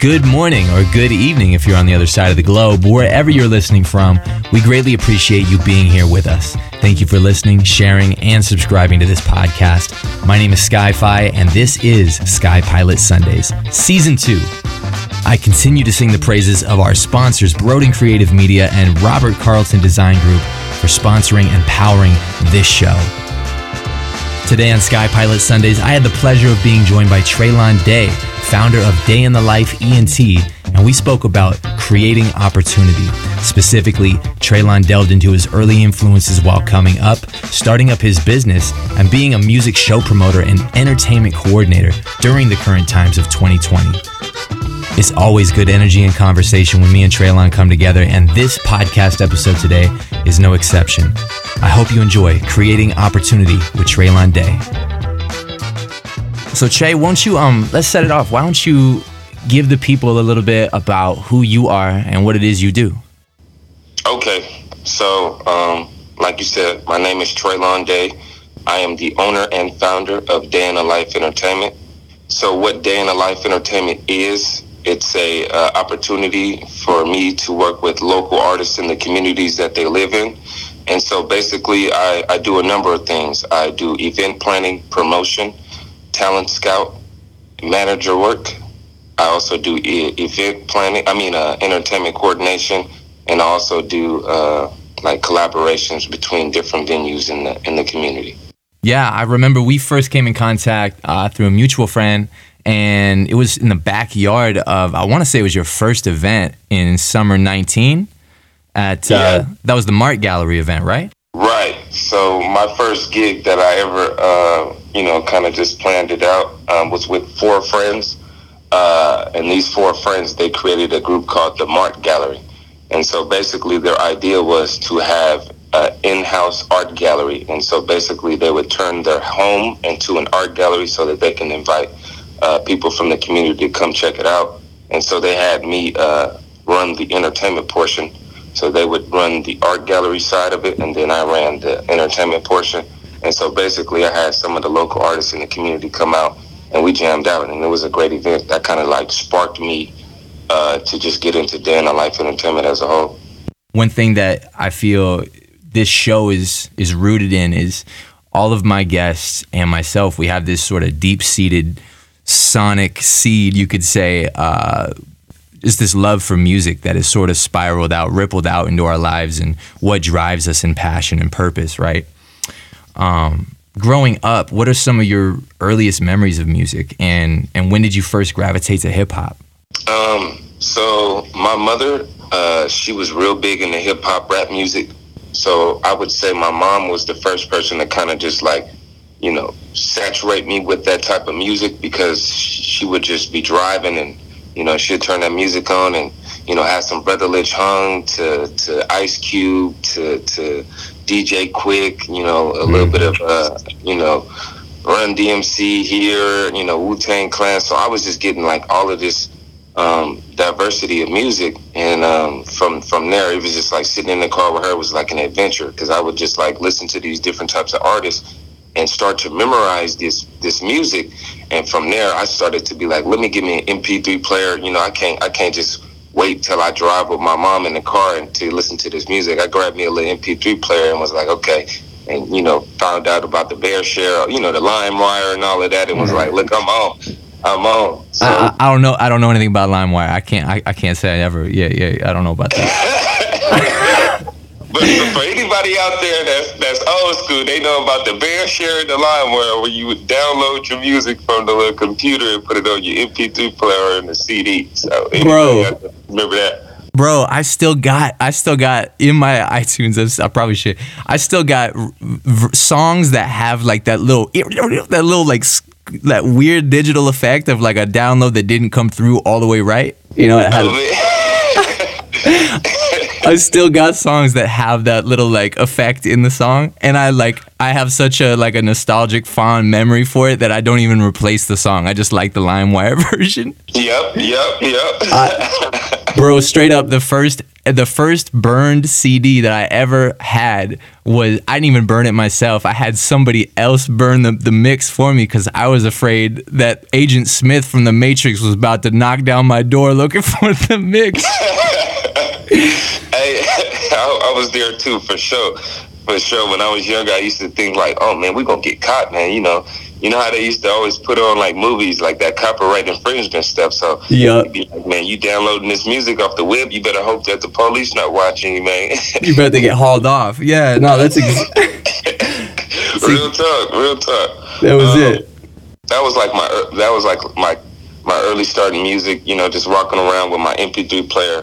good morning or good evening if you're on the other side of the globe. Wherever you're listening from, we greatly appreciate you being here with us. Thank you for listening, sharing, and subscribing to this podcast. My name is Skyfi, and this is Sky Pilot Sundays, Season 2. I continue to sing the praises of our sponsors, Broden Creative Media and Robert Carlton Design Group, for sponsoring and powering this show. Today on Sky Pilot Sundays, I had the pleasure of being joined by Treylon Day, founder of Day in the Life ENT, and we spoke about creating opportunity. Specifically, Treylon delved into his early influences while coming up, starting up his business, and being a music show promoter and entertainment coordinator during the current times of 2020. It's always good energy and conversation when me and Treylon come together, and this podcast episode today is no exception. I hope you enjoy creating opportunity with Treylon Day. So Trey, won't you um let's set it off. Why don't you give the people a little bit about who you are and what it is you do? Okay. So, um, like you said, my name is Treylon Day. I am the owner and founder of Day in a Life Entertainment. So, what Day in a Life Entertainment is, it's a uh, opportunity for me to work with local artists in the communities that they live in. And so, basically, I, I do a number of things. I do event planning, promotion, talent scout, manager work. I also do event planning. I mean, uh, entertainment coordination, and I also do uh, like collaborations between different venues in the in the community. Yeah, I remember we first came in contact uh, through a mutual friend, and it was in the backyard of I want to say it was your first event in summer '19 at uh, Yeah. that was the Mart Gallery event, right? Right. So my first gig that I ever, uh, you know, kind of just planned it out um, was with four friends, uh, and these four friends they created a group called the Mart Gallery, and so basically their idea was to have an in-house art gallery, and so basically they would turn their home into an art gallery so that they can invite uh, people from the community to come check it out, and so they had me uh, run the entertainment portion. So they would run the art gallery side of it, and then I ran the entertainment portion. And so basically, I had some of the local artists in the community come out, and we jammed out, and it was a great event. That kind of like sparked me uh, to just get into the life entertainment as a whole. one thing that I feel this show is is rooted in is all of my guests and myself. We have this sort of deep seated sonic seed, you could say, uh, just this love for music that has sort of spiraled out, rippled out into our lives, and what drives us in passion and purpose, right? Um, growing up, what are some of your earliest memories of music, and and when did you first gravitate to hip hop? Um, so my mother, uh, she was real big into hip hop rap music. So I would say my mom was the first person to kind of just like, you know, saturate me with that type of music because she would just be driving and, you know, she'd turn that music on and, you know, have some Brotha Lynch Hung to, to Ice Cube to, to DJ Quik, you know, a little bit of, uh, you know, Run DMC here, you know, Wu Tang Clan. So I was just getting like all of this um, diversity of music, and um, from from there, it was just like sitting in the car with her was like an adventure because I would just like listen to these different types of artists and start to memorize this this music, and from there, I started to be like, let me give me an MP3 player. You know, I can't I can't just wait till I drive with my mom in the car and to listen to this music. I grabbed me a little MP3 player and was like, okay. And you know, found out about the Bear Share, you know, the LimeWire and all of that, and was like, "Look, I'm on, I'm on." So, I, I, I don't know. I don't know anything about LimeWire. I can't. I, I can't say I ever. Yeah, yeah. I don't know about that. But for, for anybody out there that's that's old school, they know about the Bear Share the LimeWire, where you would download your music from the little computer and put it on your MP3 player and the CD. So Bro. remember that? Bro, I still got. I still got in my iTunes. I probably should. I still got v- songs that have like that little, that little like that weird digital effect of like a download that didn't come through all the way right. You know, it had, Oh. I still got songs that have that little like effect in the song, and I like I have such a like a nostalgic fond memory for it that I don't even replace the song. I just like the LimeWire version. Yep, yep, yep. I, bro, straight up, the first the first burned CD that I ever had was I didn't even burn it myself. I had somebody else burn the, the mix for me because I was afraid that Agent Smith from The Matrix was about to knock down my door looking for the mix. I, I was there too for sure. For sure. When I was younger, I used to think like, "Oh man, we're gonna get caught, man." You know, you know how they used to always put on like movies like that copyright infringement stuff. So yeah, like, man, you downloading this music off the web, you better hope that the police not watching you, man. you better get hauled off. Yeah, no, that's ex- real talk, real talk. That was um, it. That was like my that was like my my early start in music. You know, just walking around with my MP3 player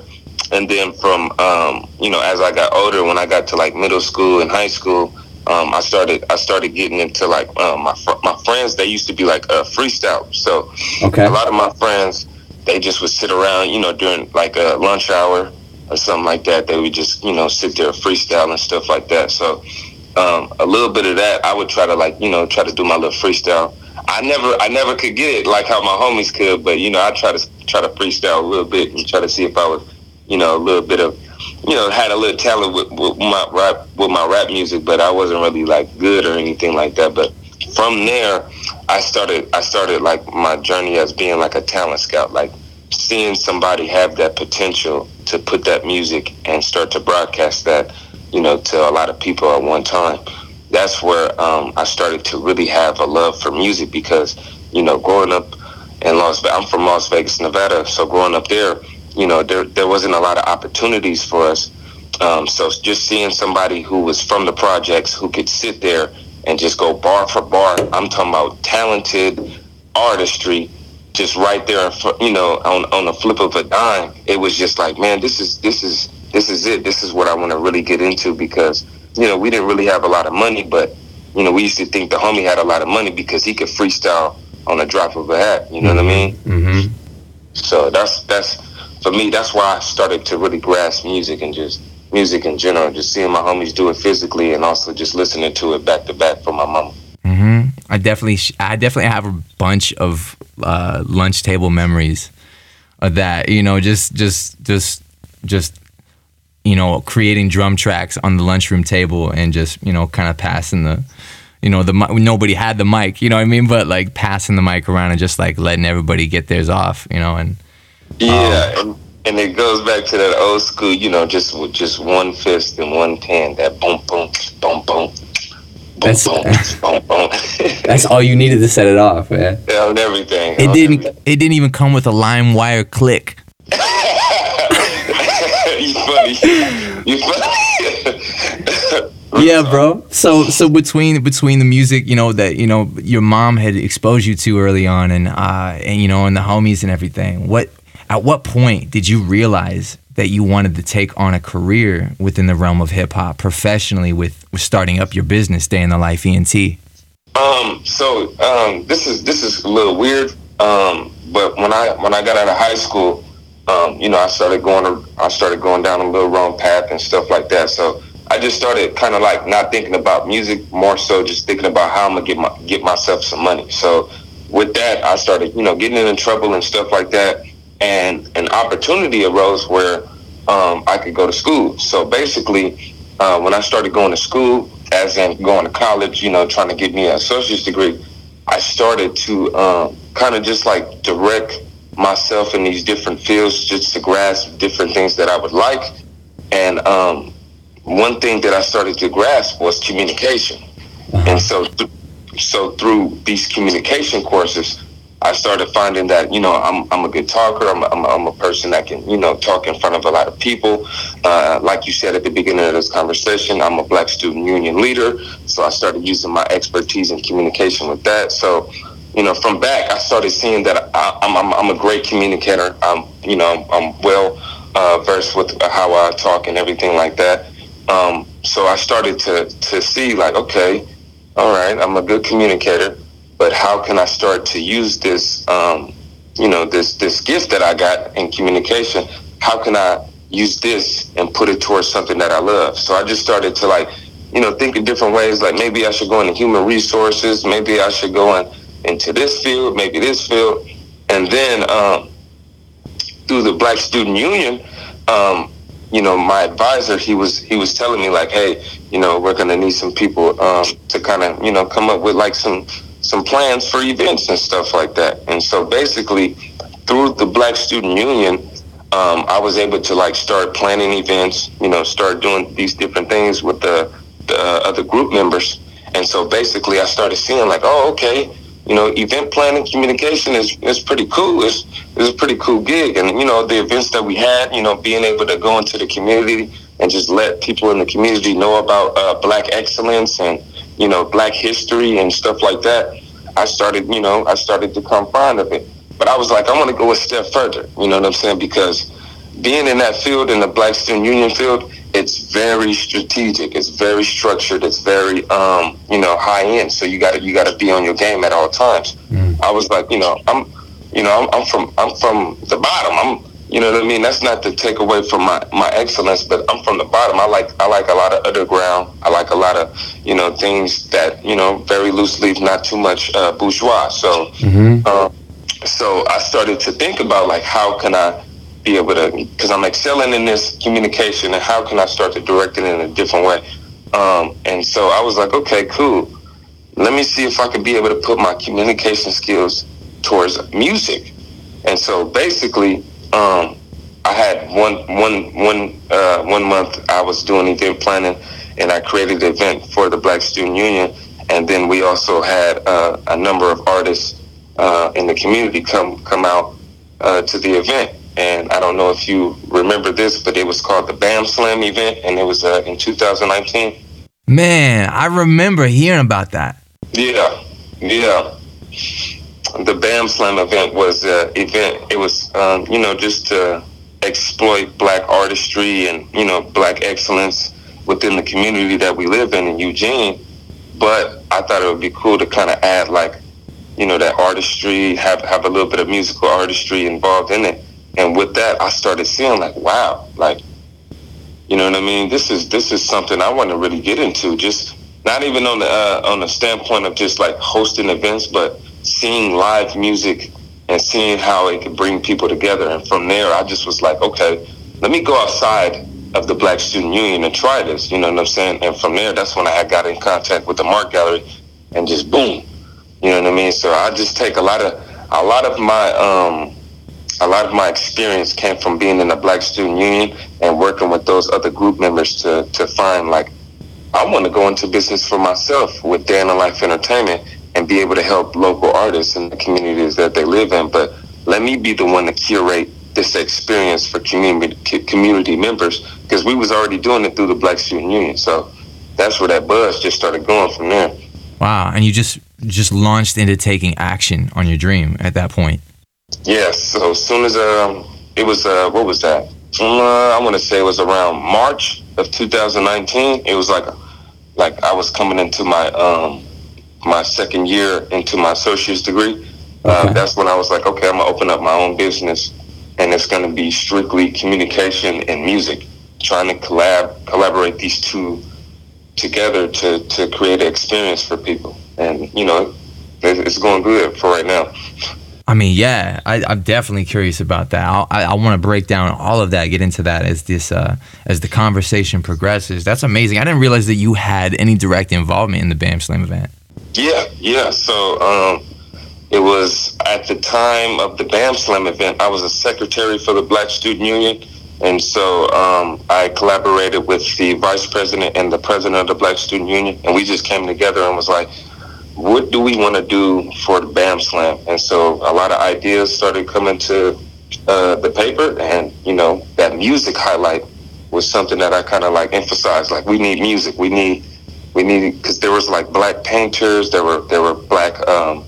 and then from um, you know as I got older, when I got to like middle school and high school, um, I started I started getting into like um, my fr- my friends. They used to be like a freestyle. So okay. a lot of my friends they just would sit around, you know, during like a lunch hour or something like that. They would just you know sit there freestyle and stuff like that. So um, a little bit of that, I would try to like you know try to do my little freestyle. I never I never could get it like how my homies could, but you know I try to try to freestyle a little bit and try to see if I was you know, a little bit of, you know, had a little talent with, with my rap with my rap music, but I wasn't really like good or anything like that. But from there, I started I started like my journey as being like a talent scout, like seeing somebody have that potential to put that music and start to broadcast that, you know, to a lot of people at one time. That's where um, I started to really have a love for music because, you know, growing up in Las Vegas, I'm from Las Vegas, Nevada, so growing up there, you know, there there wasn't a lot of opportunities for us. Um, so just seeing somebody who was from the projects who could sit there and just go bar for bar, I'm talking about talented artistry, just right there, you know, on on the flip of a dime. It was just like, man, this is this is this is it. This is what I want to really get into because you know we didn't really have a lot of money, but you know we used to think the homie had a lot of money because he could freestyle on a drop of a hat. You know mm-hmm. what I mean? Mm-hmm. So that's that's for me, that's why I started to really grasp music and just music in general, just seeing my homies do it physically and also just listening to it back to back from my mama. Mm-hmm. I definitely, I definitely have a bunch of uh, lunch table memories of that. You know, just, just, just, just, you know, creating drum tracks on the lunchroom table and just, you know, kind of passing the, you know, the nobody had the mic. You know what I mean? But like passing the mic around and just like letting everybody get theirs off. You know, and yeah, um, and, and it goes back to that old school, you know, just just one fist and one hand, that boom, boom, boom, boom. That's, boom, boom, boom. that's all you needed to set it off, man. Yeah, and everything. It didn't. Everything. It didn't even come with a LimeWire click. you funny. You funny. yeah, bro. So so between between the music, you know that you know your mom had exposed you to early on, and uh, and you know, and the homies and everything. What at what point did you realize that you wanted to take on a career within the realm of hip hop professionally with, with starting up your business, Day in the Life ENT? Um, so um, this is this is a little weird, um, but when I when I got out of high school, um, you know, I started going to, I started going down a little wrong path and stuff like that. So I just started kind of like not thinking about music, more so just thinking about how I'm gonna get my get myself some money. So with that, I started, you know, getting in trouble and stuff like that and an opportunity arose where um, I could go to school. So basically, uh, when I started going to school, as in going to college, you know, trying to get me an associate's degree, I started to um, kind of just like direct myself in these different fields just to grasp different things that I would like. And um, one thing that I started to grasp was communication. Uh-huh. And so, th- so through these communication courses, I started finding that you know I'm I'm a good talker. I'm I'm, I'm a person that can you know talk in front of a lot of people. Uh, like you said at the beginning of this conversation, I'm a Black Student Union leader, so I started using my expertise in communication with that. So you know from back, I started seeing that I, am I'm, I'm a great communicator. I'm you know I'm, I'm well uh, versed with how I talk and everything like that. Um, so I started to to see like okay, all right, I'm a good communicator but how can I start to use this, um, you know, this this gift that I got in communication? How can I use this and put it towards something that I love. So I just started to like, you know, think in different ways. Like maybe I should go into human resources. Maybe I should go in, into this field, maybe this field. And then um, through the Black Student Union, um, you know, my advisor, he was he was telling me like, hey, you know, we're gonna need some people um, to kind of, you know, come up with like some some plans for events and stuff like that. And so basically, through the Black Student Union, um, I was able to like start planning events, you know, start doing these different things with the, the other group members. And so basically, I started seeing like, oh, okay, you know, event planning communication is, is pretty cool. It's, it's a pretty cool gig. And, you know, the events that we had, you know, being able to go into the community and just let people in the community know about uh, black excellence and, you know, black history and stuff like that. I started, you know, I started to come fond of it. But I was like, I want to go a step further. You know what I'm saying? Because being in that field, in the Black Student Union field, it's very strategic. It's very structured. It's very, um, you know, high end. So you got to you got to be on your game at all times. Mm. I was like, you know, I'm, you know, I'm, I'm, from I'm from the bottom. I'm, you know what I mean. That's not to take away from my my excellence, but I'm from the bottom. I like I like a lot of underground. I like a lot of you know things that you know very loose leaf, not too much uh, bourgeois. So, mm-hmm. uh, so I started to think about like how can I be able to because I'm excelling in this communication and how can I start to direct it in a different way. Um, and so I was like, okay, cool. Let me see if I could be able to put my communication skills towards music. And so basically, um, I had one one one uh, one month I was doing event planning, and I created an event for the Black Student Union. And then we also had uh, a number of artists uh, in the community come come out uh, to the event. And I don't know if you remember this, but it was called the Bam Slam event, and it was uh, in 2019. Man, I remember hearing about that. Yeah, yeah. The Bam Slam event was an event. It was, um, you know, just to exploit black artistry and you know black excellence within the community that we live in in Eugene. But I thought it would be cool to kind of add like you know, that artistry, have have a little bit of musical artistry involved in it. And with that, I started seeing like, wow, like, you know what I mean? This is this is something I want to really get into. Just not even on the uh, on the standpoint of just like hosting events, but seeing live music and seeing how it could bring people together. And from there, I just was like, okay, let me go outside of the Black Student Union and try this. You know what I'm saying? And from there, that's when I got in contact with the Mark Gallery, and just boom, you know what I mean? So I just take a lot of a lot of my um, a lot of my experience came from being in the Black Student Union and working with those other group members to to find like I want to go into business for myself with in the Life Entertainment and be able to help local artists in the communities that they live in. But let me be the one to curate this experience for community community members because we was already doing it through the Black Student Union. So that's where that buzz just started going from there. Wow, and you just just launched into taking action on your dream at that point. Yes. So as soon as um, it was uh, what was that? Uh, I want to say it was around March of 2019. It was like like I was coming into my um my second year into my associate's degree. Uh, okay. That's when I was like, okay, I'm gonna open up my own business, and it's gonna be strictly communication and music, trying to collab collaborate these two together to to create an experience for people and you know, it's going good for right now. I mean, yeah, I, am definitely curious about that. I'll, i I, want to break down all of that, get into that as this uh, as the conversation progresses. That's amazing. I didn't realize that you had any direct involvement in the BAM Slam event. Yeah, yeah. So um, it was at the time of the BAM Slam event. I was a secretary for the Black Student Union, and so um, I collaborated with the vice president and the president of the Black Student Union, and we just came together and was like what do we want to do for the BAM Slam? And so a lot of ideas started coming to uh, the paper, and you know that music highlight was something that I kind of like emphasized. Like we need music, we need, we needed because there was like black painters, there were there were black um,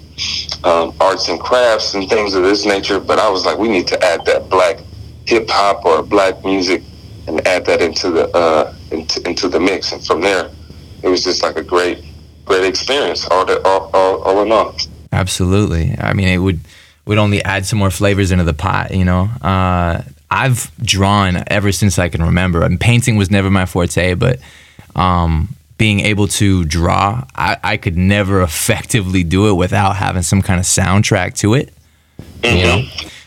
um, arts and crafts and things of this nature. But I was like, we need to add that black hip hop or black music and add that into the uh, into, into the mix. And from there, it was just like a great great experience all, the, all, all, all in all. Absolutely. I mean, it would would only add some more flavors into the pot. You know, uh, I've drawn ever since I can remember. Mean, painting was never my forte, but um, being able to draw, I, I could never effectively do it without having some kind of soundtrack to it. You know,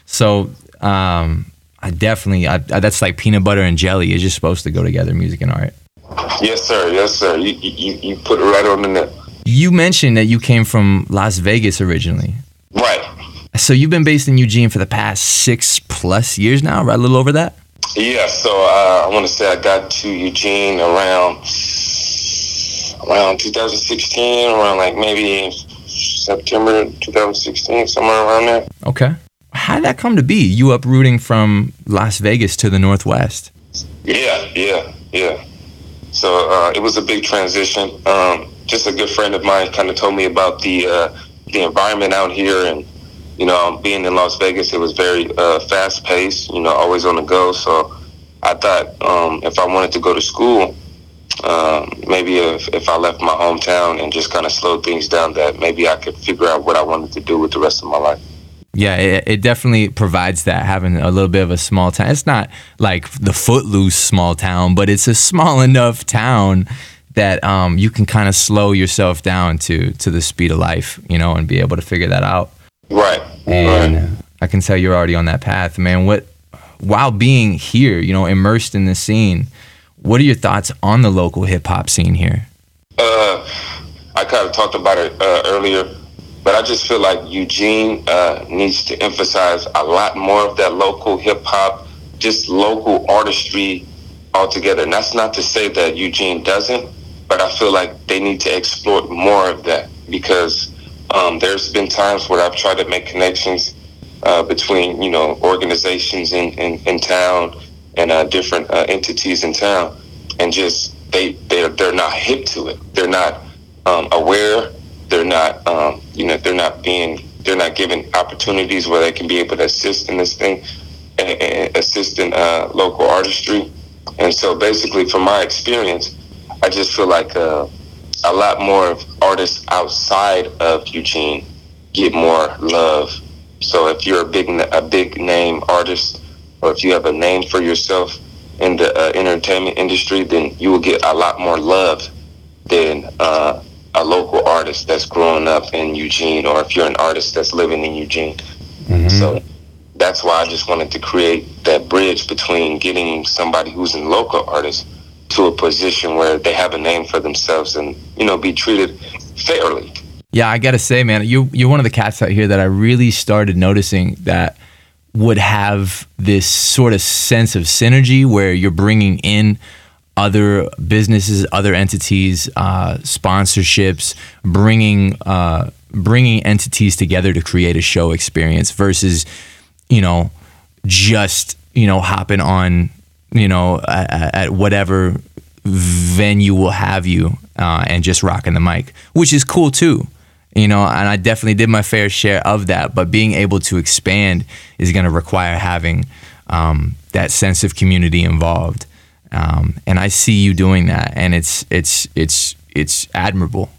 so um, I definitely I, I- that's like peanut butter and jelly. It's just supposed to go together, music and art. Yes, sir. Yes, sir. You you, you put it right on the net. You mentioned that you came from Las Vegas originally. Right. So you've been based in Eugene for the past six plus years now, right? A little over that. Yeah. So uh, I want to say I got to Eugene around around 2016, around like maybe September 2016, somewhere around there. Okay. How did that come to be? You uprooting from Las Vegas to the Northwest? Yeah, yeah, yeah. So uh, it was a big transition. Um, just a good friend of mine kind of told me about the uh, the environment out here, and you know, being in Las Vegas, it was very uh, fast paced. You know, always on the go. So I thought um, if I wanted to go to school, um, maybe if, if I left my hometown and just kind of slowed things down, that maybe I could figure out what I wanted to do with the rest of my life. Yeah, it, it definitely provides that having a little bit of a small town. It's not like the footloose small town, but it's a small enough town that um, you can kind of slow yourself down to to the speed of life, you know, and be able to figure that out. Right. And right. I can tell you're already on that path, man. What while being here, you know, immersed in the scene, what are your thoughts on the local hip hop scene here? Uh, I kind of talked about it uh, earlier, but I just feel like Eugene uh, needs to emphasize a lot more of that local hip hop, just local artistry altogether. And that's not to say that Eugene doesn't, but I feel like they need to exploit more of that because um, there's been times where I've tried to make connections uh, between you know organizations in, in, in town and uh, different uh, entities in town, and just they they're they're not hip to it. They're not um, aware. They're not um, you know they're not being they're not given opportunities where they can be able to assist in this thing, and, and assist in uh, local artistry. And so basically, from my experience, I just feel like uh, a lot more of artists outside of Eugene get more love. So if you're a big a big name artist, or if you have a name for yourself in the uh, entertainment industry, then you will get a lot more love than uh, a local artist that's growing up in Eugene, or if you're an artist that's living in Eugene. So that's why I just wanted to create that bridge between getting somebody who's a local artist to a position where they have a name for themselves and you know be treated fairly. Yeah, I gotta say, man, you you're one of the cats out here that I really started noticing that would have this sort of sense of synergy where you're bringing in other businesses, other entities, uh, sponsorships, bringing uh, bringing entities together to create a show experience versus, you know, just you know hopping on, you know, at, at whatever venue will have you uh, and just rocking the mic, which is cool too you know and i definitely did my fair share of that but being able to expand is going to require having um, that sense of community involved um, and i see you doing that and it's it's it's it's admirable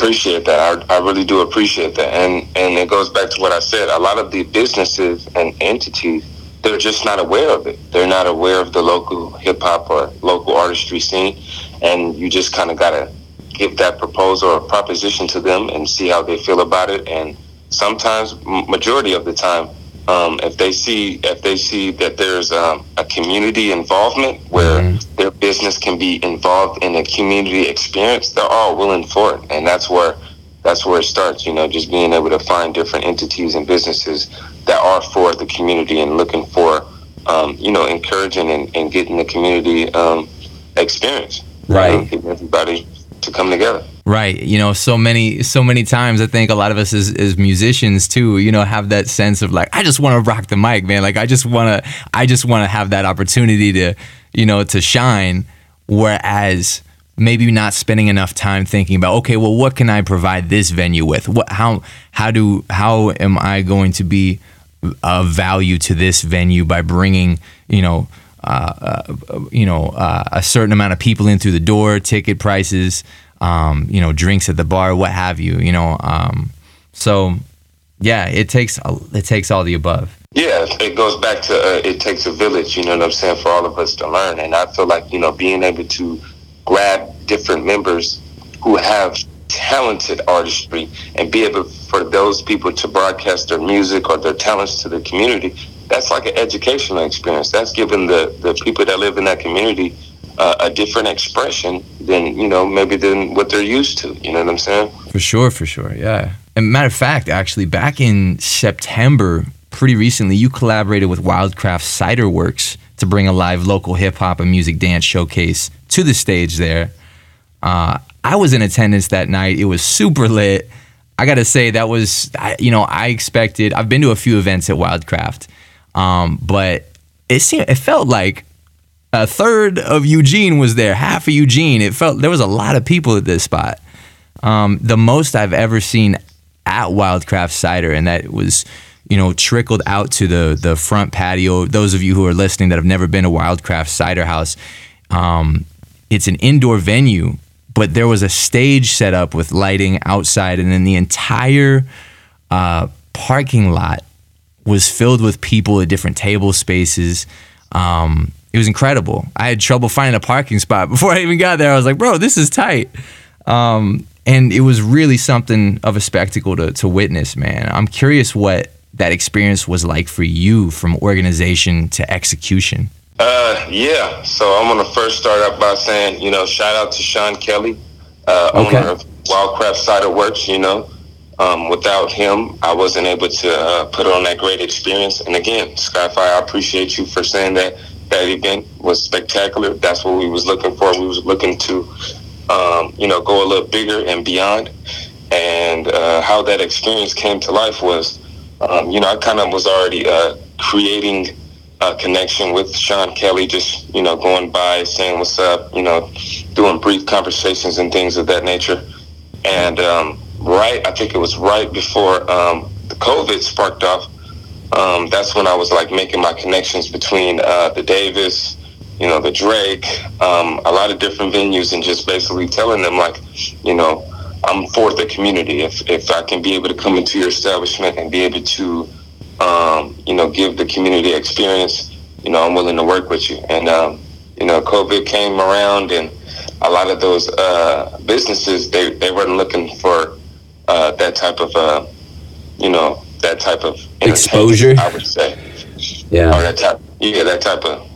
Appreciate that. I, I really do appreciate that. And and it goes back to what I said. A lot of the businesses and entities, they're just not aware of it. They're not aware of the local hip hop or local artistry scene, and you just kind of gotta give that proposal or proposition to them and see how they feel about it. And sometimes, majority of the time, um, if they see if they see that there's um, a community involvement where their business can be involved in a community experience, they're all willing for it, and that's where that's where it starts. You know, just being able to find different entities and businesses that are for the community and looking for, um, you know, encouraging and, and getting the community um, experience. You know, Right. everybody to come together. right. You know so many so many times i think a lot of us as, as musicians too you know have that sense of like i just want to rock the mic man. Like i just want to i just want to have that opportunity to you know to shine. Whereas maybe not spending enough time thinking about okay well what can i provide this venue with? What how how do how am i going to be of value to this venue by bringing you know uh, uh, you know uh, a certain amount of people in through the door ticket prices um, you know drinks at the bar what have you you know um, so yeah it takes it takes all the above Yeah, it goes back to uh, it takes a village. You know what I'm saying for all of us to learn, and I feel like you know being able to grab different members who have talented artistry and be able for those people to broadcast their music or their talents to the community that's like an educational experience that's giving the the people that live in that community uh, a different expression than you know maybe than what they're used to you know what i'm saying for sure for sure yeah and matter of fact actually back in september pretty recently you collaborated with wildcraft cider works to bring a live local hip-hop and music dance showcase to the stage there uh, I was in attendance that night. It was super lit. I gotta say that was, you know, I expected. I've been to a few events at Wildcraft, um, but it seemed it felt like a third of Eugene was there, half of Eugene. It felt there was a lot of people at this spot. Um, the most I've ever seen at Wildcraft Cider, and that was, you know, trickled out to the the front patio. Those of you who are listening that have never been to Wildcraft Cider House, um, it's an indoor venue but there was a stage set up with lighting outside, and then the entire uh, parking lot was filled with people at different table spaces. Um, it was incredible. I had trouble finding a parking spot before I even got there. I was like, bro, this is tight. Um, and it was really something of a spectacle to, to witness, man. I'm curious what that experience was like for you from organization to execution. Uh, yeah. So I'm gonna first start out by saying, you know, shout out to Sean Kelly, uh, okay. owner of Wildcraft Cider Works. You know, um, without him, I wasn't able to uh, put on that great experience. And again, Skyfire, I appreciate you for saying that that event was spectacular. That's what we was looking for. We was looking to, um, you know, go a little bigger and beyond. And uh, how that experience came to life was, um, you know, I kind of was already uh, creating uh, connection with Sean Kelly, just, you know, going by, saying what's up, you know, doing brief conversations and things of that nature. And um, right, I think it was right before um, the COVID sparked off. Um, that's when I was like making my connections between uh, the Davis, you know, the Drake, um, a lot of different venues, and just basically telling them like, you know, I'm for the community. If if I can be able to come into your establishment and be able to um, you know, give the community experience, you know, I'm willing to work with you. And, um, you know, COVID came around and a lot of those uh, businesses, they, they weren't looking for uh, that type of, uh, you know, that type of exposure, I would say. Yeah. Or that type, yeah, that type of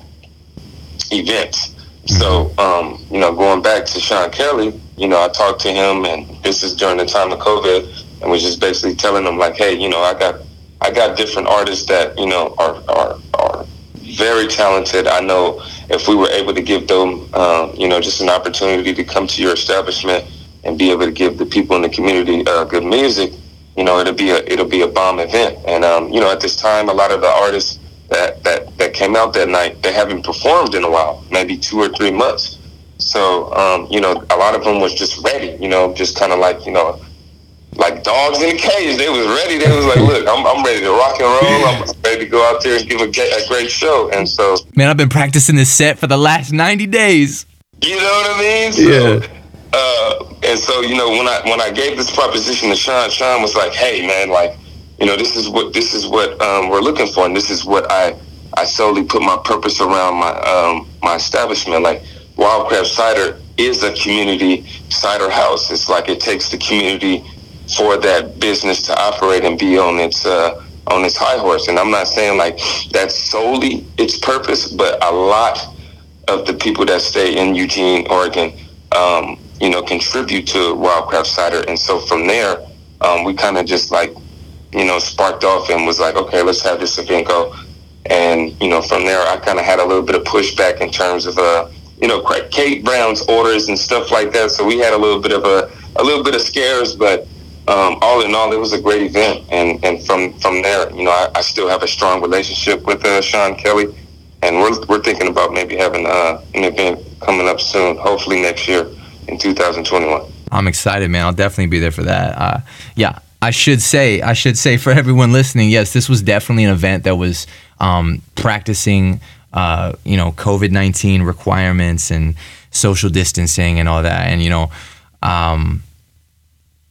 events. Mm-hmm. So, um, you know, going back to Sean Kelly, you know, I talked to him and this is during the time of COVID and was just basically telling him like, hey, you know, I got I got different artists that you know are are, are very talented. I know if we were able to give them, um, you know, just an opportunity to come to your establishment and be able to give the people in the community uh, good music, you know, it'll be a it'll be a bomb event. And um, you know, at this time, a lot of the artists that that that came out that night, they haven't performed in a while, maybe two or three months. So, um, you know, a lot of them was just ready, you know, just kind of like, you know, like dogs in a cage. They was ready. They was like, look, I'm, I'm ready to rock and roll. I'm ready to go out there and give a, a great show. And so, man, I've been practicing this set for the last 90 days. You know what I mean? So, yeah. Uh, and so, you know, when I when I gave this proposition to Sean, Sean was like, hey, man, like, you know, this is what this is what um, we're looking for, and this is what I I solely put my purpose around my um, my establishment. Like, Wildcraft Cider is a community cider house. It's like it takes the community for that business to operate and be on its uh, on its high horse. And I'm not saying like that's solely its purpose, but a lot of the people that stay in Eugene, Oregon, um, you know, contribute to Wildcraft Cider. And so from there, um, we kind of just like, you know, sparked off and was like, okay, let's have this event go. And you know, from there, I kind of had a little bit of pushback in terms of, uh, you know, Kate Brown's orders and stuff like that. So we had a little bit of a, a little bit of scares, but um, all in all, it was a great event, and and from from there, you know, I, I still have a strong relationship with uh, Sean Kelly, and we're we're thinking about maybe having uh, an event coming up soon, hopefully next year in 2021. I'm excited, man. I'll definitely be there for that. Uh, yeah, I should say, I should say for everyone listening, yes, this was definitely an event that was um, practicing, uh, you know, COVID 19 requirements and social distancing and all that, and you know. Um,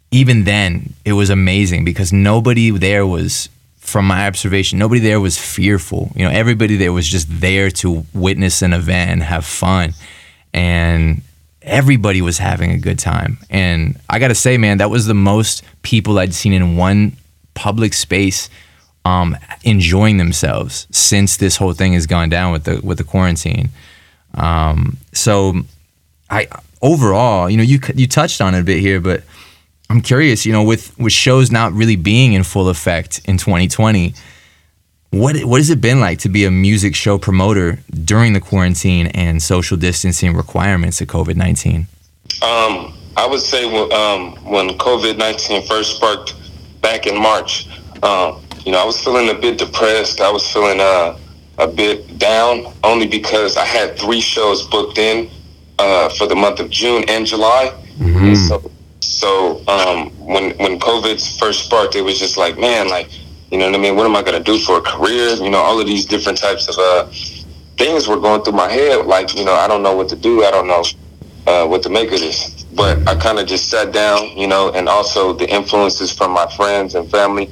even then, it was amazing because nobody there was from my observation, nobody there was fearful. You know, everybody there was just there to witness an event and have fun. And everybody was having a good time. And I got to say, man, that was the most people I'd seen in one public space um, enjoying themselves since this whole thing has gone down with the with the quarantine. Um, so, I overall, you know, you you touched on it a bit here, but I'm curious, you know, with with shows not really being in full effect in 2020, what what has it been like to be a music show promoter during the quarantine and social distancing requirements of COVID 19? Um, I would say um, when COVID 19 first sparked back in March, um, you know, I was feeling a bit depressed. I was feeling uh, a bit down only because I had three shows booked in uh, for the month of June and July. Mm-hmm. so, so um, when when COVID first sparked, it was just like, man, like you know what I mean? What am I going to do for a career? You know, all of these different types of uh, things were going through my head. Like, you know, I don't know what to do. I don't know uh, what to make of this. But I kind of just sat down, you know, and also the influences from my friends and family.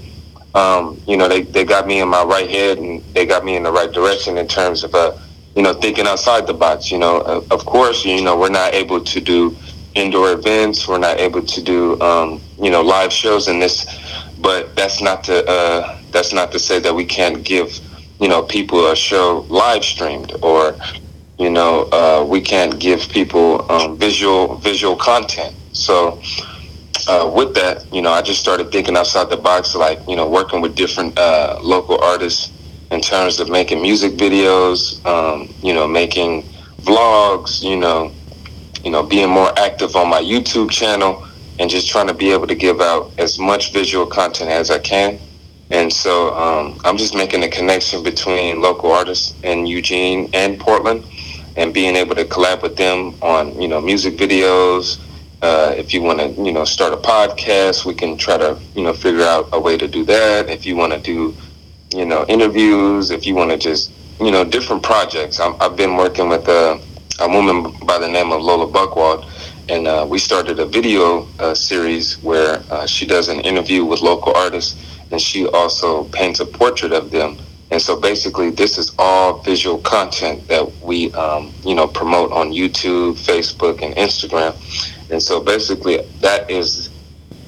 Um, you know, they, they got me in my right head and they got me in the right direction in terms of, uh, you know, thinking outside the box. You know, of course, you know, we're not able to do indoor events. We're not able to do, um, you know, live shows in this but that's not to uh, that's not to say that we can't give you know people a show live streamed or you know uh, we can't give people um, visual visual content. So uh, with that, you know, I just started thinking outside the box, like you know, working with different uh, local artists in terms of making music videos, um, you know, making vlogs, you know, you know, being more active on my YouTube channel and just trying to be able to give out as much visual content as I can. And so um, I'm just making a connection between local artists in Eugene and Portland and being able to collab with them on, you know, music videos. Uh, if you want to, you know, start a podcast, we can try to, you know, figure out a way to do that. If you want to do, you know, interviews, if you want to just, you know, different projects. i have been working with a, a woman by the name of Lola Buckwald and uh, we started a video uh, series where uh, she does an interview with local artists and she also paints a portrait of them. And so basically this is all visual content that we um, you know promote on youtube facebook and instagram. And so basically that is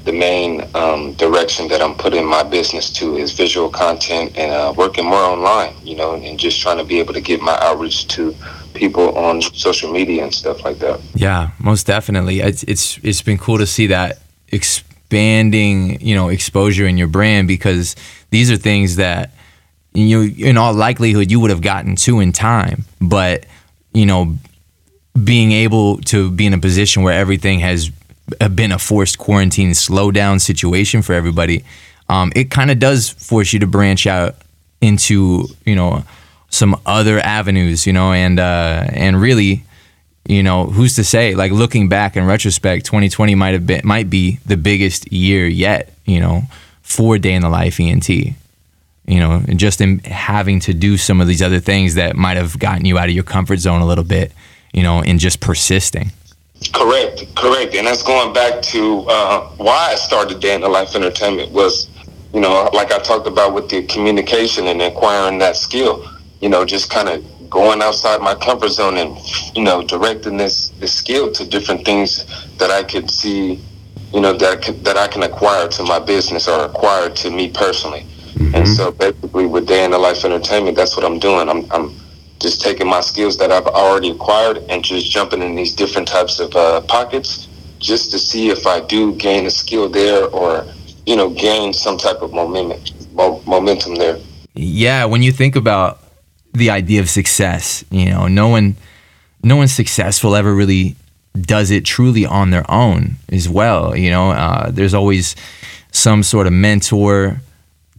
the main um, direction that i'm putting my business to is visual content and uh, working more online you know and just trying to be able to get my outreach to people on social media and stuff like that. Yeah, most definitely. It's it's, it's been cool to see that expanding, you know, exposure in your brand because these are things that you know in all likelihood you would have gotten to in time, but you know, being able to be in a position where everything has been a forced quarantine slow down situation for everybody, um, it kind of does force you to branch out into, you know, some other avenues, you know, and uh, and really, you know, who's to say? Like looking back in retrospect, 2020 might have been might be the biggest year yet, you know, for day in the life ENT. You know, and just in having to do some of these other things that might have gotten you out of your comfort zone a little bit, you know, and just persisting. Correct, correct, and that's going back to uh, why I started Day in the Life Entertainment was, you know, like I talked about with the communication and acquiring that skill you know, just kind of going outside my comfort zone and, you know, directing this, this skill to different things that I could see, you know, that I could, that I can acquire to my business or acquire to me personally. Mm-hmm. And so basically with Day in the Life Entertainment, that's what I'm doing. I'm, I'm just taking my skills that I've already acquired and just jumping in these different types of uh, pockets just to see if I do gain a skill there or, you know, gain some type of momentum, momentum there. Yeah, when you think about the idea of success. You know, no one, no one successful ever really does it truly on their own as well. You know, uh, there's always some sort of mentor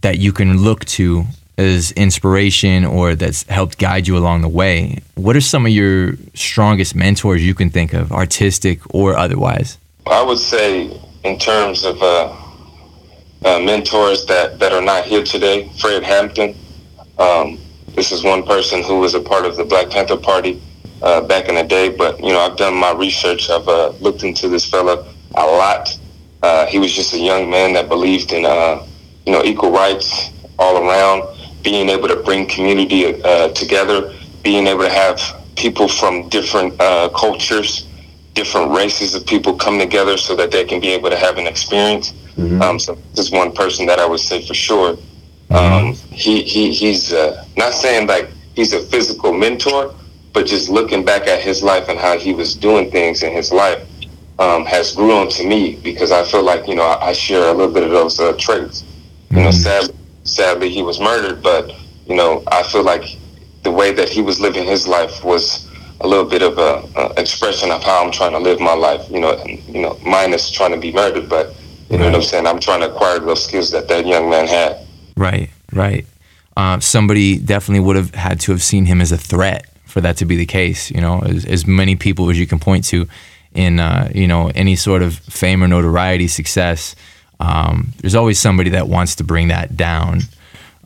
that you can look to as inspiration or that's helped guide you along the way. What are some of your strongest mentors you can think of, artistic or otherwise? I would say, in terms of uh, uh, mentors that, that are not here today, Fred Hampton. Um, this is one person who was a part of the Black Panther Party uh, back in the day. But you know, I've done my research. I've uh, looked into this fella a lot. Uh, he was just a young man that believed in uh, you know equal rights all around, being able to bring community uh, together, being able to have people from different uh, cultures, different races of people come together so that they can be able to have an experience. Mm-hmm. Um, so this is one person that I would say for sure. Mm-hmm. Um, he, he he's uh, not saying like he's a physical mentor, but just looking back at his life and how he was doing things in his life um, has grown to me because I feel like you know I, I share a little bit of those uh, traits. You know, mm-hmm. sadly, sadly he was murdered, but you know I feel like the way that he was living his life was a little bit of a, a expression of how I'm trying to live my life. You know, you know, minus trying to be murdered, but you right. know what I'm saying. I'm trying to acquire those skills that that young man had. Right, right. Uh, somebody definitely would have had to have seen him as a threat for that to be the case. You know, as, as many people as you can point to in uh, you know any sort of fame or notoriety, success. Um, there's always somebody that wants to bring that down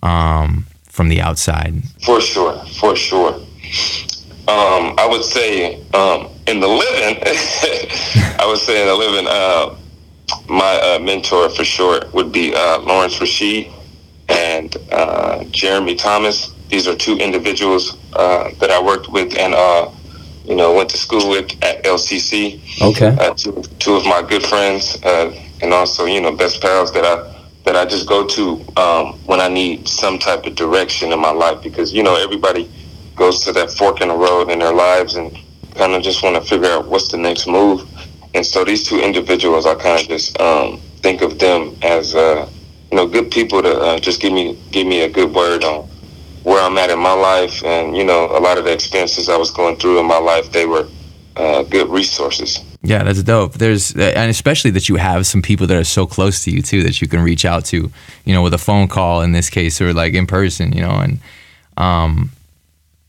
um, from the outside. For sure, for sure. Um, I would say um, in the living, I would say in the living, uh, my uh, mentor for sure would be uh, Lawrence Rashid and uh, Jeremy Thomas. These are two individuals uh, that I worked with and uh, you know went to school with at LCC. Okay. Uh, two, two of my good friends uh, and also you know best pals that I that I just go to um, when I need some type of direction in my life because you know everybody goes to that fork in the road in their lives and kind of just want to figure out what's the next move. And so these two individuals, I kind of just um, think of them as uh, you know good people to uh, just give me give me a good word on where I'm at in my life, and you know a lot of the experiences I was going through in my life, they were uh, good resources. Yeah, that's dope. There's and especially that you have some people that are so close to you too that you can reach out to, you know, with a phone call in this case or like in person, you know, and um,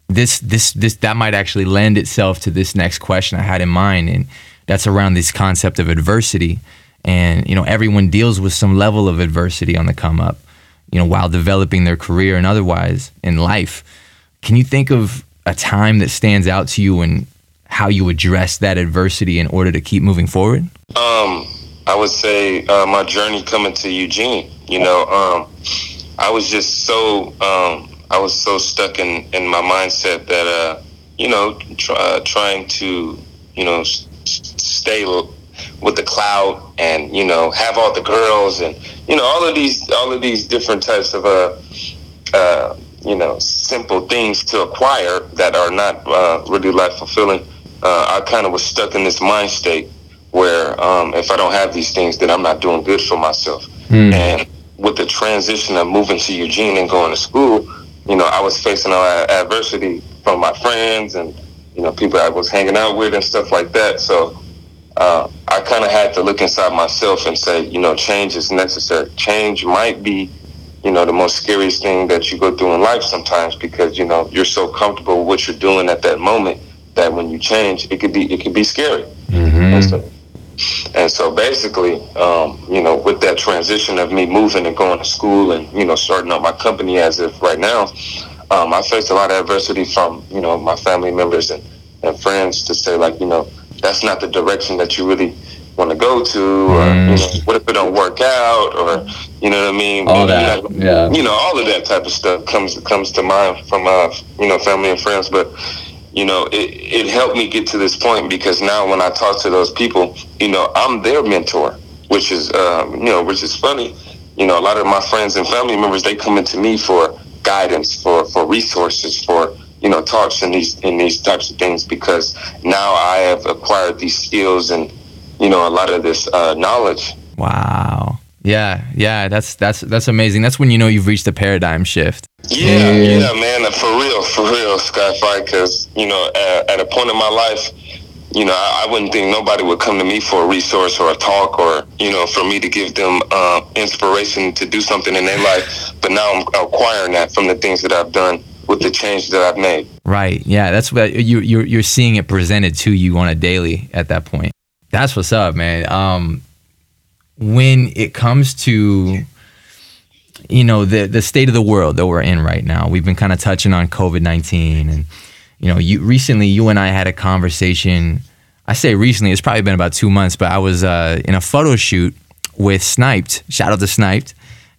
this this this that might actually lend itself to this next question I had in mind, and that's around this concept of adversity and you know everyone deals with some level of adversity on the come up you know while developing their career and otherwise in life can you think of a time that stands out to you and how you address that adversity in order to keep moving forward um i would say uh, my journey coming to eugene you know um i was just so um i was so stuck in in my mindset that uh you know try, uh, trying to you know stay with the cloud and you know have all the girls and you know all of these all of these different types of uh, uh you know simple things to acquire that are not uh, really life fulfilling. Uh, I kind of was stuck in this mind state where um, if I don't have these things, then I'm not doing good for myself. Mm. And with the transition of moving to Eugene and going to school, you know, I was facing all adversity from my friends and you know people I was hanging out with and stuff like that. So uh, I kind of had to look inside myself and say, you know, change is necessary. Change might be, you know, the most scariest thing that you go through in life sometimes because you know you're so comfortable with what you're doing at that moment that when you change, it could be it could be scary. Mm-hmm. And, so, and so basically, um, you know, with that transition of me moving and going to school and you know starting up my company as if right now, um, I faced a lot of adversity from you know my family members and, and friends to say like you know that's not the direction that you really want to go to, or mm. you know, what if it don't work out, or you know what I mean? All that, yeah. You know, all of that type of stuff comes comes to mind from uh, you know family and friends, but you know, it, it helped me get to this point because now when I talk to those people, you know, I'm their mentor, which is, um, you know, which is funny. You know, a lot of my friends and family members, they come into me for guidance, for, for resources, for, you know talks and these in these types of things because now I have acquired these skills and you know a lot of this uh, knowledge. Wow. Yeah, yeah, that's that's that's amazing. That's when you know you've reached a paradigm shift. Yeah, yeah, yeah man, for real, for real, Skyfi. Because you know, at, at, a point in my life, you know, I, I, wouldn't think nobody would come to me for a resource or a talk or you know, for me to give them uh, inspiration to do something in their life. But now I'm acquiring that from the things that I've done with the change that I've made. Right. Yeah. That's what you you're you're seeing it presented to you on a daily at that point. That's what's up, man. Um, when it comes to you know the the state of the world that we're in right now, we've been kind of touching on COVID nineteen, and you know, you recently you and I had a conversation. I say recently, it's probably been about two months, but I was uh, in a photo shoot with Sniped. Shout out to Sniped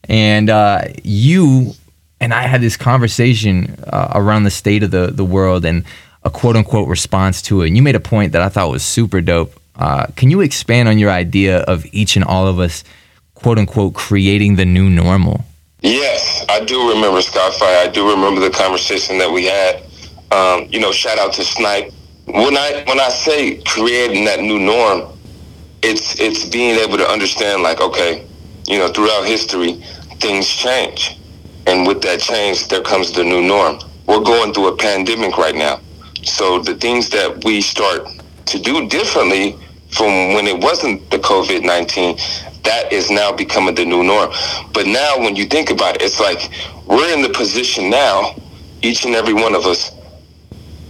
and uh, you and I had this conversation uh, around the state of the the world and a quote unquote response to it. And you made a point that I thought was super dope. Uh, can you expand on your idea of each and all of us, quote unquote, creating the new normal? Yes, I do remember Skyfire. I do remember the conversation that we had. Um, you know, shout out to Snipe. When I when I say creating that new norm, it's it's being able to understand like, okay, you know, throughout history, things change. And with that change, there comes the new norm. We're going through a pandemic right now. So the things that we start to do differently from when it wasn't the COVID 19, that is now becoming the new norm. But now, when you think about it, it's like we're in the position now, each and every one of us,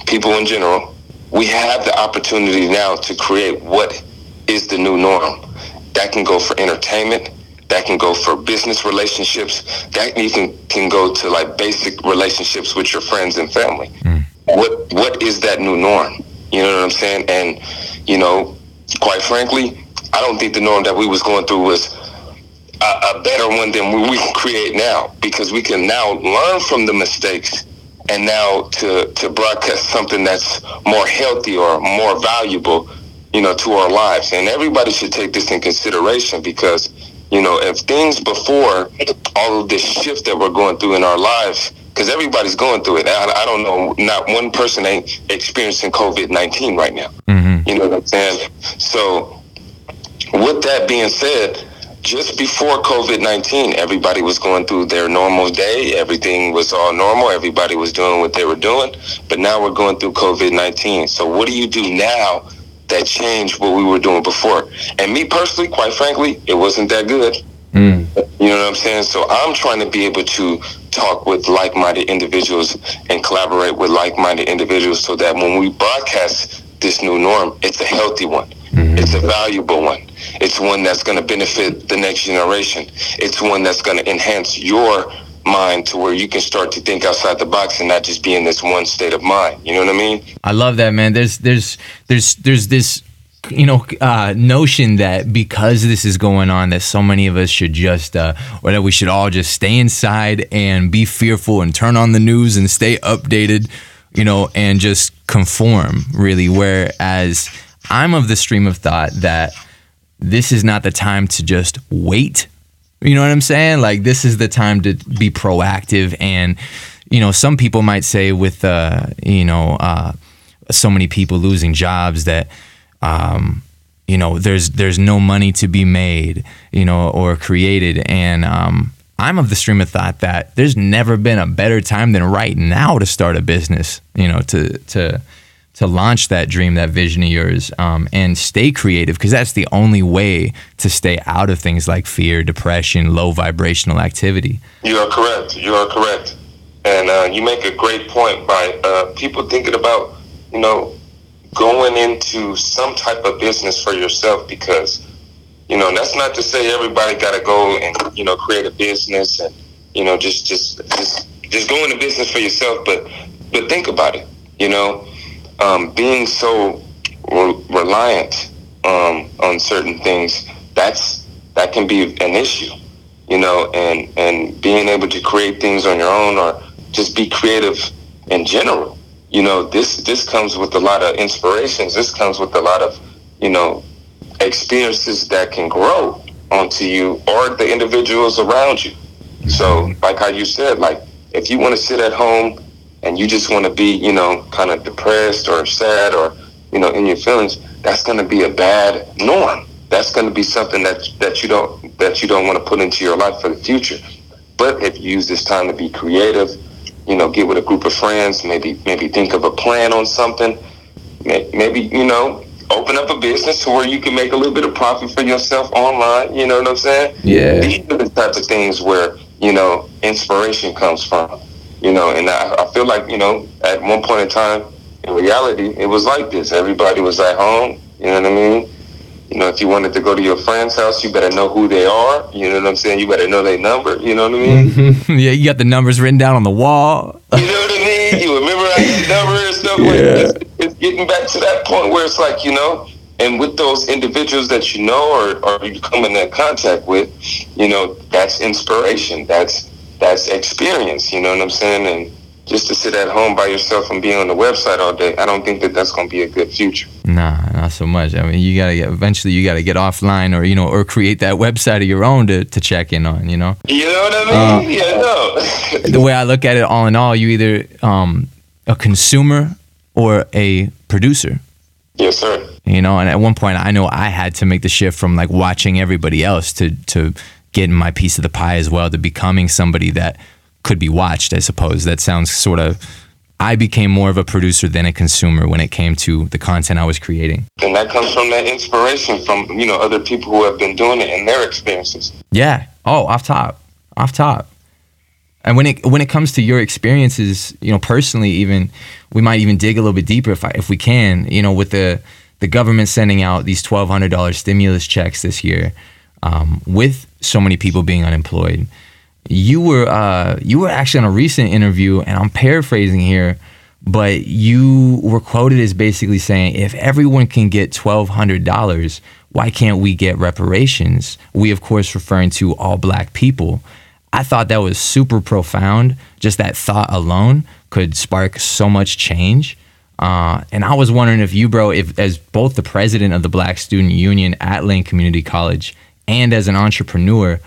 people in general, we have the opportunity now to create what is the new norm. That can go for entertainment, that can go for business relationships, that even can go to like basic relationships with your friends and family. Mm. What what is that new norm? You know what I'm saying? And you know, quite frankly, I don't think the norm that we was going through was a, a better one than we, can create now because we can now learn from the mistakes and now to to broadcast something that's more healthy or more valuable, you know, to our lives. And everybody should take this in consideration because, you know, if things before all of this shift that we're going through in our lives, because everybody's going through it. I, I, don't know, not one person ain't experiencing COVID nineteen right now. Mm-hmm. You know what I'm saying? So with that being said, just before COVID 19, everybody was going through their normal day. Everything was all normal. Everybody was doing what they were doing. But now we're going through COVID 19. So, what do you do now that changed what we were doing before? And me personally, quite frankly, it wasn't that good. Mm. You know what I'm saying? So, I'm trying to be able to talk with like minded individuals and collaborate with like minded individuals so that when we broadcast this new norm, it's a healthy one. Mm-hmm. It's a valuable one. It's one that's going to benefit the next generation. It's one that's going to enhance your mind to where you can start to think outside the box and not just be in this one state of mind. You know what I mean? I love that, man. There's there's there's there's this you know uh, notion that because this is going on that so many of us should just uh, or that we should all just stay inside and be fearful and turn on the news and stay updated you know and just conform really whereas i'm of the stream of thought that this is not the time to just wait. You know what I'm saying? Like this is the time to be proactive and you know, some people might say with uh, you know, uh, so many people losing jobs that um, you know, there's there's no money to be made, you know, or created and um, I'm of the stream of thought that there's never been a better time than right now to start a business, you know, to to to launch that dream, that vision of yours, um, and stay creative because that's the only way to stay out of things like fear, depression, low vibrational activity. You are correct. You are correct. And uh, you make a great point by uh, people thinking about, you know, going into some type of business for yourself because, you know, that's not to say everybody got to go and, you know, create a business and, you know, just, just, just, just go into business for yourself. But, but think about it, you know, um, being so re- reliant um, on certain things, that's that can be an issue, you know, and and being able to create things on your own or just be creative in general. You know, this this comes with a lot of inspirations. This comes with a lot of, you know, experiences that can grow onto you or the individuals around you. So, mm-hmm. like how you said, like if you want to sit at home and you just want to be, you know, kind of depressed or sad or, you know, in your feelings, that's going to be a bad norm. That's going to be something that that you don't that you don't want to put into your life for the future. But if you use this time to be creative, you know, get with a group of friends, maybe maybe think of a plan on something, maybe you know, open up a business to where you can make a little bit of profit for yourself online. You know what I'm saying? Yeah. These are the types of things where you know inspiration comes from you know, and I, I feel like, you know, at one point in time, in reality, it was like this. Everybody was at home, you know what I mean? You know, if you wanted to go to your friend's house, you better know who they are. You know what I'm saying? You better know their number. You know what I mean? yeah, you got the numbers written down on the wall. you know what I mean? You remember your number and stuff yeah. like It's, it's getting back to that point where it's like, you know, and with those individuals that you know or, or you come in contact with, you know, that's inspiration. That's that's experience. You know what I'm saying? And just to sit at home by yourself and be on the website all day, I don't think that that's going to be a good future. Nah, not so much. I mean, you gotta get eventually you gotta get offline or you know or create that website of your own to, to check in on. You know. You know what I mean? Uh, yeah, no. the way I look at it, all in all, you either um, a consumer or a producer. Yes, sir. You know, and at one point, I know I had to make the shift from like watching everybody else to to getting my piece of the pie as well to becoming somebody that could be watched. I suppose that sounds sort of. I became more of a producer than a consumer when it came to the content I was creating. And that comes from that inspiration from you know other people who have been doing it and their experiences. Yeah. Oh, off top, off top. And when it when it comes to your experiences, you know, personally, even we might even dig a little bit deeper if I, if we can. You know, with the the government sending out these twelve hundred dollars stimulus checks this year, um, with so many people being unemployed, you were uh, you were actually on a recent interview, and I'm paraphrasing here, but you were quoted as basically saying, "If everyone can get twelve hundred dollars, why can't we get reparations?" We, of course, referring to all Black people. I thought that was super profound. Just that thought alone could spark so much change. Uh, and I was wondering if you, bro, if as both the president of the Black Student Union at Lane Community College and as an entrepreneur,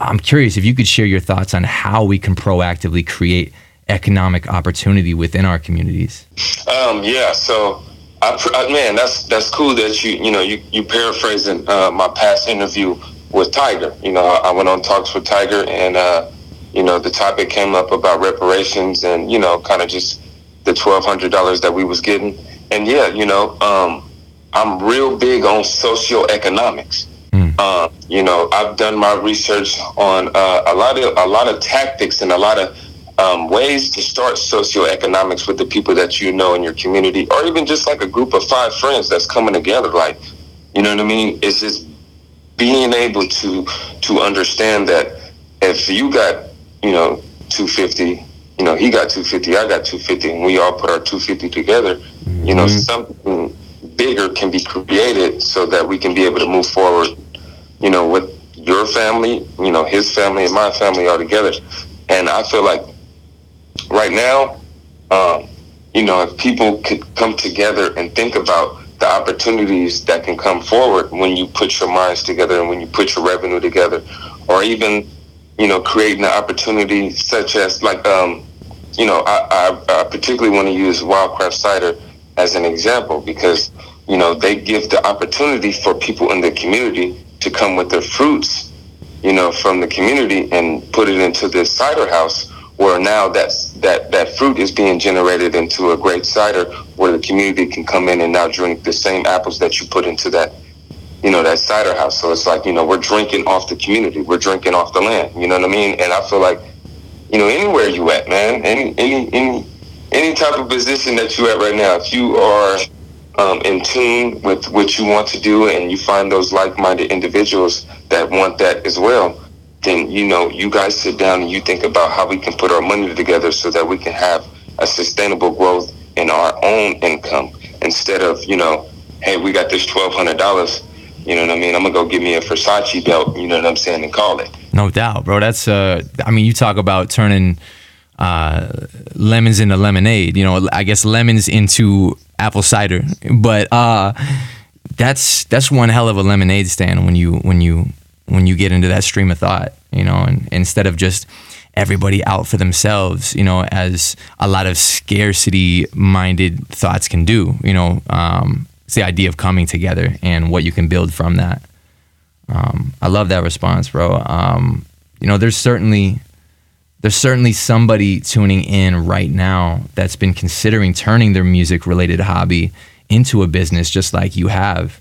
I'm curious if you could share your thoughts on how we can proactively create economic opportunity within our communities. Um, yeah, so I, man, that's that's cool that you you know you you paraphrasing uh, my past interview with Tiger. You know, I went on talks with Tiger, and uh, you know, the topic came up about reparations, and you know, kind of just the twelve hundred dollars that we was getting. And yeah, you know, um, I'm real big on socioeconomics. Mm. Uh, you know, I've done my research on uh, a lot of a lot of tactics and a lot of um, ways to start socioeconomics with the people that you know in your community, or even just like a group of five friends that's coming together. Like, you know what I mean? It's just being able to to understand that if you got you know 250 you know he got 250 i got 250 and we all put our 250 together you know mm-hmm. something bigger can be created so that we can be able to move forward you know with your family you know his family and my family all together. And i feel like right now um, you know if people could come together and think about the opportunities that can come forward when you put your minds together and when you put your revenue together, or even, you know, creating an opportunity such as like, um, you know, I, I, I particularly want to use Wildcraft Cider as an example because, you know, they give the opportunity for people in the community to come with their fruits, you know, from the community and put it into this cider house where now that's that that fruit is being generated into a great cider where the community can come in and now drink the same apples that you put into that you know that cider house. So it's like you know we're drinking off the community. We're drinking off the land. You know what i mean? And i feel like you know anywhere you at man any any any any type of position that you're at right now if you are um, in tune with what you want to do and you find those like-minded individuals that want that as well then you know you guys sit down and you think about how we can put our money together so that we can have a sustainable growth in our own income instead of you know hey we got this twelve hundred dollars you know what I mean? I'm gonna go give me a Versace belt you know what I'm saying and call it. No doubt bro. That's uh I mean you talk about turning uh, lemons into lemonade you know I guess lemons into apple cider but uh that's that's one hell of a lemonade stand when you when you when you get into that stream of thought, you know, and instead of just everybody out for themselves, you know, as a lot of scarcity minded thoughts can do, you know, um, it's the idea of coming together and what you can build from that. Um, I love that response, bro. Um, you know, there's certainly there's certainly somebody tuning in right now that's been considering turning their music related hobby into a business just like you have.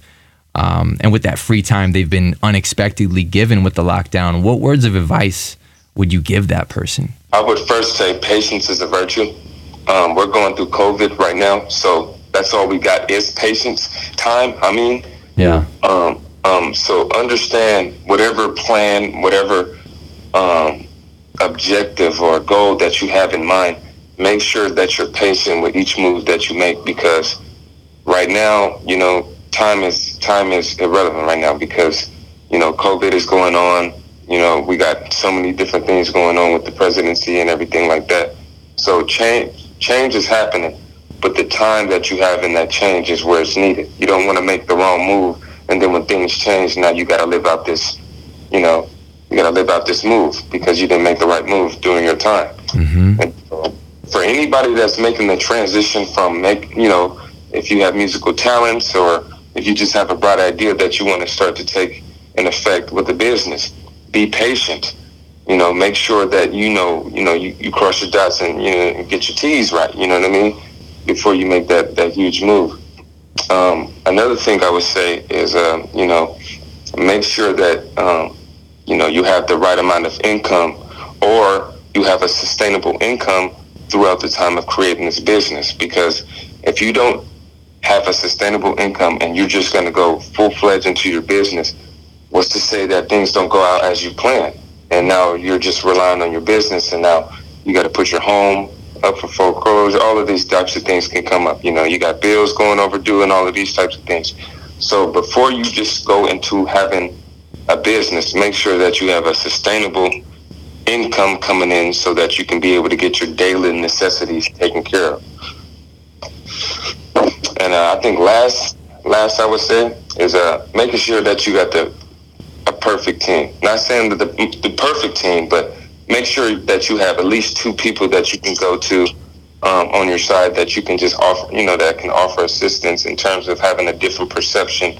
Um, and with that free time they've been unexpectedly given with the lockdown, what words of advice would you give that person? I would first say patience is a virtue. Um, we're going through COVID right now, so that's all we got is patience. Time, I mean. Yeah. Um, um, so understand whatever plan, whatever um, objective or goal that you have in mind, make sure that you're patient with each move that you make because right now, you know, time is time is irrelevant right now because you know COVID is going on. You know, we got so many different things going on with the presidency and everything like that. So change change is happening, but the time that you have in that change is where it's needed. You don't want to make the wrong move, and then when things change, now you got to live out this, you know, you got to live out this move because you didn't make the right move during your time. Mm-hmm. And so for anybody that's making the transition from make, you know, if you have musical talents or if you just have a bright idea that you want to start to take an effect with the business, be patient. You know, make sure that you know, you know, you, you cross your dots and you know get your T's right. You know what I mean? Before you make that that huge move. Um, another thing I would say is, uh, you know, make sure that um, you know you have the right amount of income, or you have a sustainable income throughout the time of creating this business. Because if you don't have a sustainable income and you're just going to go full fledged into your business, what's to say that things don't go out as you plan? And now you're just relying on your business, and now you got to put your home up for foreclosure. All of these types of things can come up. You know, you got bills going overdue, and all of these types of things. So before you just go into having a business, make sure that you have a sustainable income coming in so that you can be able to get your daily necessities taken care of. And uh, I think last, last I would say is uh, making sure that you got the a perfect team. Not saying that the, the perfect team, but make sure that you have at least two people that you can go to um, on your side that you can just offer, you know, that can offer assistance in terms of having a different perception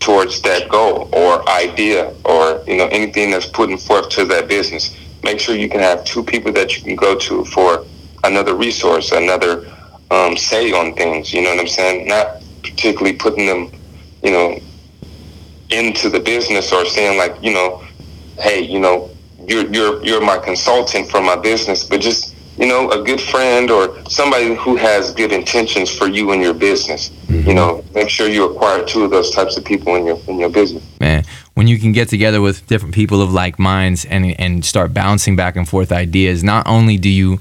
towards that goal or idea or you know anything that's putting forth to that business. Make sure you can have two people that you can go to for another resource, another um, say on things. You know what I'm saying? Not particularly putting them, you know, into the business or saying like, you know, hey, you know, you're you're you're my consultant for my business, but just you know, a good friend or somebody who has good intentions for you and your business. Mm-hmm. You know, make sure you acquire two of those types of people in your in your business. Man, when you can get together with different people of like minds and and start bouncing back and forth ideas, not only do you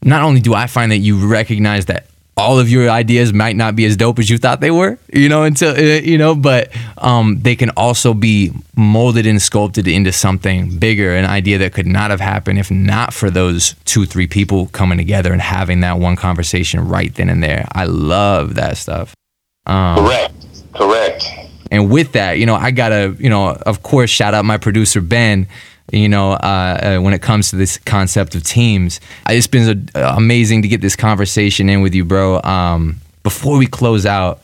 not only do I find that you recognize that all of your ideas might not be as dope as you thought they were, you know, until uh, you know, but um, they can also be molded and sculpted into something bigger, an idea that could not have happened if not for those two, three people coming together and having that one conversation right then and there. I love that stuff. Um, correct, correct. And with that, you know, I gotta, you know, of course, shout out my producer Ben you know, uh, uh, when it comes to this concept of teams. It's been uh, amazing to get this conversation in with you, bro. Um, before we close out,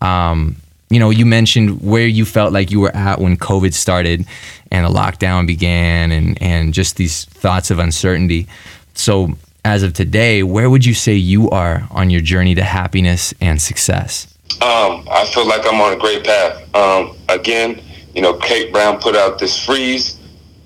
um, you know, you mentioned where you felt like you were at when COVID started and the lockdown began and, and just these thoughts of uncertainty. So, as of today, where would you say you are on your journey to happiness and success? Um, I feel like I'm on a great path. Um, again, you know, Kate Brown put out this freeze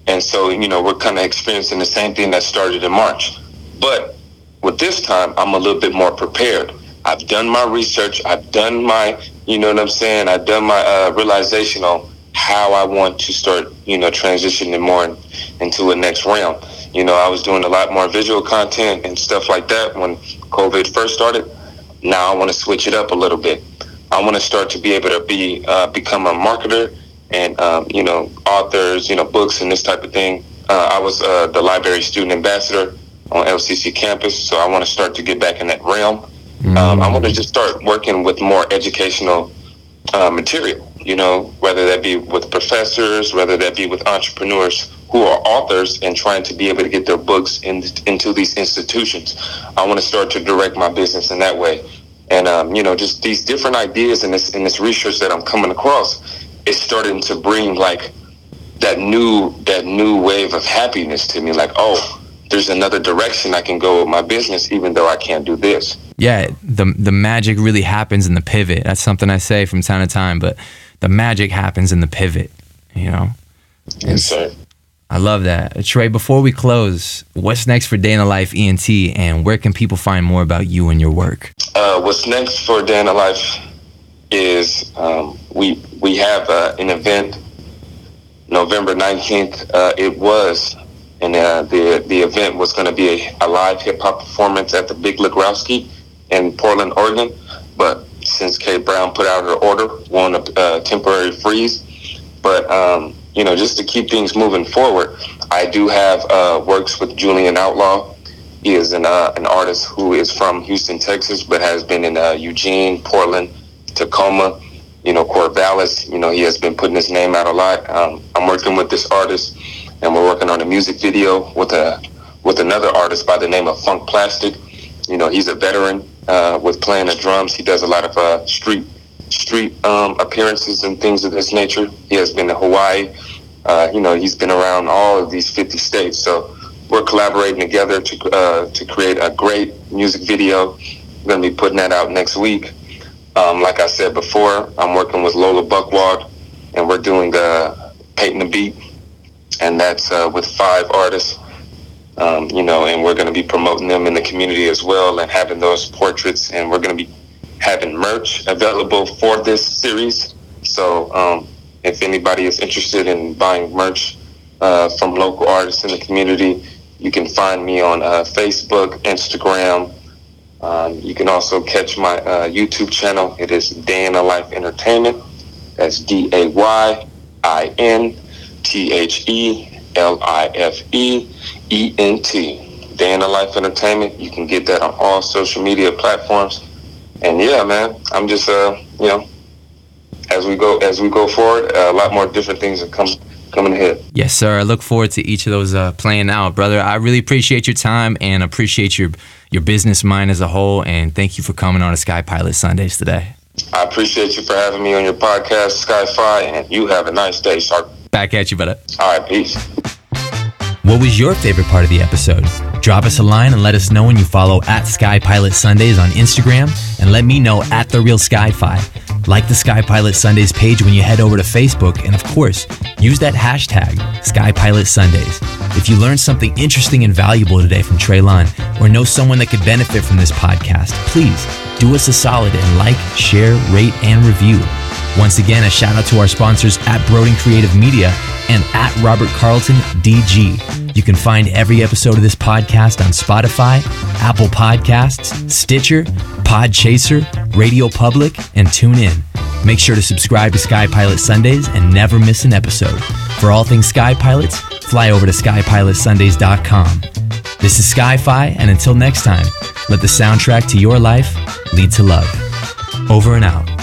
and so, you know, we're kind of experiencing the same thing that started in March. But with this time, I'm a little bit more prepared. I've done my research. I've done my, you know what I'm saying? I've done my uh, realization on how I want to start, you know, transitioning more in, into a next realm. You know, I was doing a lot more visual content and stuff like that when COVID first started. Now I want to switch it up a little bit. I want to start to be able to be uh, become a marketer and um, you know authors, you know books and this type of thing. Uh, I was uh, the library student ambassador on LCC campus, so I want to start to get back in that realm. Mm-hmm. Um, I want to just start working with more educational uh, material. You know, whether that be with professors, whether that be with entrepreneurs who are authors and trying to be able to get their books in, into these institutions. I want to start to direct my business in that way. And um, you know, just these different ideas and this in this research that I'm coming across it's starting to bring like that new that new wave of happiness to me like oh there's another direction I can go with my business even though I can't do this yeah the the magic really happens in the pivot that's something I say from time to time but the magic happens in the pivot you know yes sir I love that. Trey, before we close, what's next for Day in the Life ENT and where can people find more about you and your work? Uh, what's next for Day in the Life is um, we we have uh, an event November 19th. Uh, it was, and uh, the the event was going to be a, a live hip hop performance at the Big Legrowlski in Portland, Oregon. But since Kate Brown put out her order, we're a uh, temporary freeze. But um, you know, just to keep things moving forward, I do have uh, works with Julian Outlaw. He is an uh, an artist who is from Houston, Texas, but has been in Eugene, Portland, Tacoma, you know, Corvallis. You know, he has been putting his name out a lot. Um, I'm working with this artist, and we're working on a music video with a with another artist by the name of Funk Plastic. You know, he's a veteran uh, with playing the drums. He does a lot of uh, street street um, appearances and things of this nature. He has been to Hawaii. Uh, you know, he's been around all of these 50 states. So we're collaborating together to uh, to create a great music video. We're going to be putting that out next week. Um, like I said before, I'm working with Lola Buckwald, and we're doing the painting the beat, and that's uh, with five artists. Um, you know, and we're going to be promoting them in the community as well, and having those portraits, and we're going to be having merch available for this series. So, um, if anybody is interested in buying merch uh, from local artists in the community, you can find me on uh, Facebook, Instagram, um, you can also catch my uh, YouTube channel. It is Day in the Life Entertainment. That's D A Y I N T H E L I F E E N T. Day in the Life Entertainment. You can get that on all social media platforms. And yeah, man, I'm just uh, you know, as we go as we go forward, uh, a lot more different things are coming coming ahead. Yes, sir. I look forward to each of those uh, playing out, brother. I really appreciate your time and appreciate your your business mind as a whole. And thank you for coming on a Sky Pilot Sundays today. I appreciate you for having me on your podcast, Sky Fi, and you have a nice day, Shark. Back at you, brother. All right, peace. What was your favorite part of the episode? Drop us a line and let us know when you follow at Sky Pilot Sundays on Instagram, and let me know at the Real Sky-Fi. Like the Sky Pilot Sundays page when you head over to Facebook, and of course, use that hashtag Sky Pilot Sundays. If you learned something interesting and valuable today from Treylon, or know someone that could benefit from this podcast, please do us a solid and like, share, rate, and review. Once again, a shout out to our sponsors at Broden Creative Media and at Robert Carlton DG. You can find every episode of this podcast on Spotify, Apple Podcasts, Stitcher, Podchaser, Radio Public, and TuneIn. Make sure to subscribe to Sky Pilot Sundays and never miss an episode. For all things Sky Pilots, fly over to skypilotsundays.com. This is Sky-Fi, and until next time, let the soundtrack to your life lead to love. Over and out.